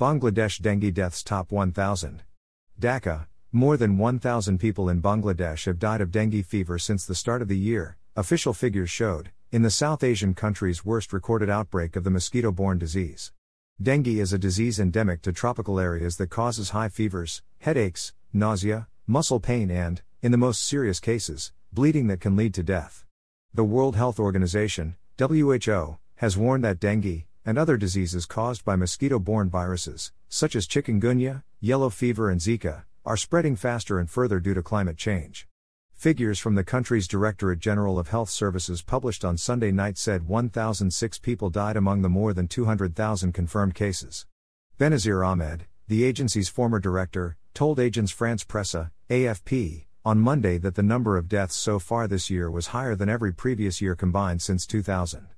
Bangladesh dengue deaths top 1,000. Dhaka, more than 1,000 people in Bangladesh have died of dengue fever since the start of the year, official figures showed, in the South Asian country's worst recorded outbreak of the mosquito borne disease. Dengue is a disease endemic to tropical areas that causes high fevers, headaches, nausea, muscle pain, and, in the most serious cases, bleeding that can lead to death. The World Health Organization, WHO, has warned that dengue, and other diseases caused by mosquito borne viruses, such as chikungunya, yellow fever, and Zika, are spreading faster and further due to climate change. Figures from the country's Directorate General of Health Services published on Sunday night said 1,006 people died among the more than 200,000 confirmed cases. Benazir Ahmed, the agency's former director, told Agence France Presse, AFP, on Monday that the number of deaths so far this year was higher than every previous year combined since 2000.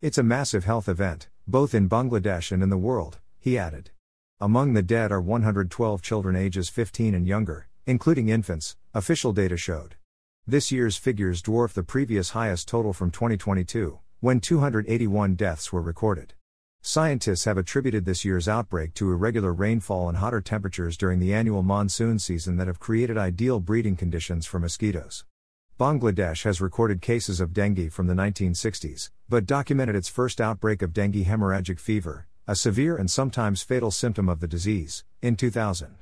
It's a massive health event, both in Bangladesh and in the world, he added. Among the dead are 112 children ages 15 and younger, including infants, official data showed. This year's figures dwarf the previous highest total from 2022, when 281 deaths were recorded. Scientists have attributed this year's outbreak to irregular rainfall and hotter temperatures during the annual monsoon season that have created ideal breeding conditions for mosquitoes. Bangladesh has recorded cases of dengue from the 1960s, but documented its first outbreak of dengue hemorrhagic fever, a severe and sometimes fatal symptom of the disease, in 2000.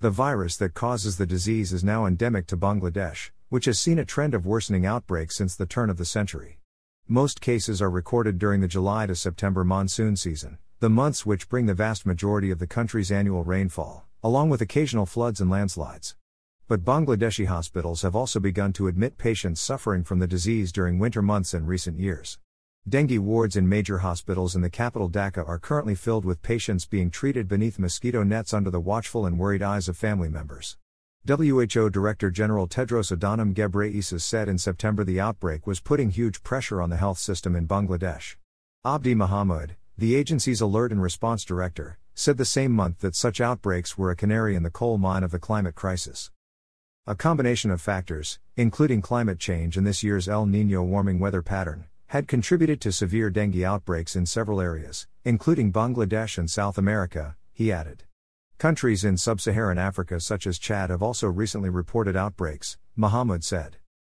The virus that causes the disease is now endemic to Bangladesh, which has seen a trend of worsening outbreaks since the turn of the century. Most cases are recorded during the July to September monsoon season, the months which bring the vast majority of the country's annual rainfall, along with occasional floods and landslides. But Bangladeshi hospitals have also begun to admit patients suffering from the disease during winter months in recent years. Dengue wards in major hospitals in the capital Dhaka are currently filled with patients being treated beneath mosquito nets under the watchful and worried eyes of family members. WHO Director General Tedros Adhanom Ghebreyesus said in September the outbreak was putting huge pressure on the health system in Bangladesh. Abdi Mohamud, the agency's alert and response director, said the same month that such outbreaks were a canary in the coal mine of the climate crisis. A combination of factors, including climate change and this year's El Nino warming weather pattern, had contributed to severe dengue outbreaks in several areas, including Bangladesh and South America, he added. Countries in sub Saharan Africa, such as Chad, have also recently reported outbreaks, Mohamud said.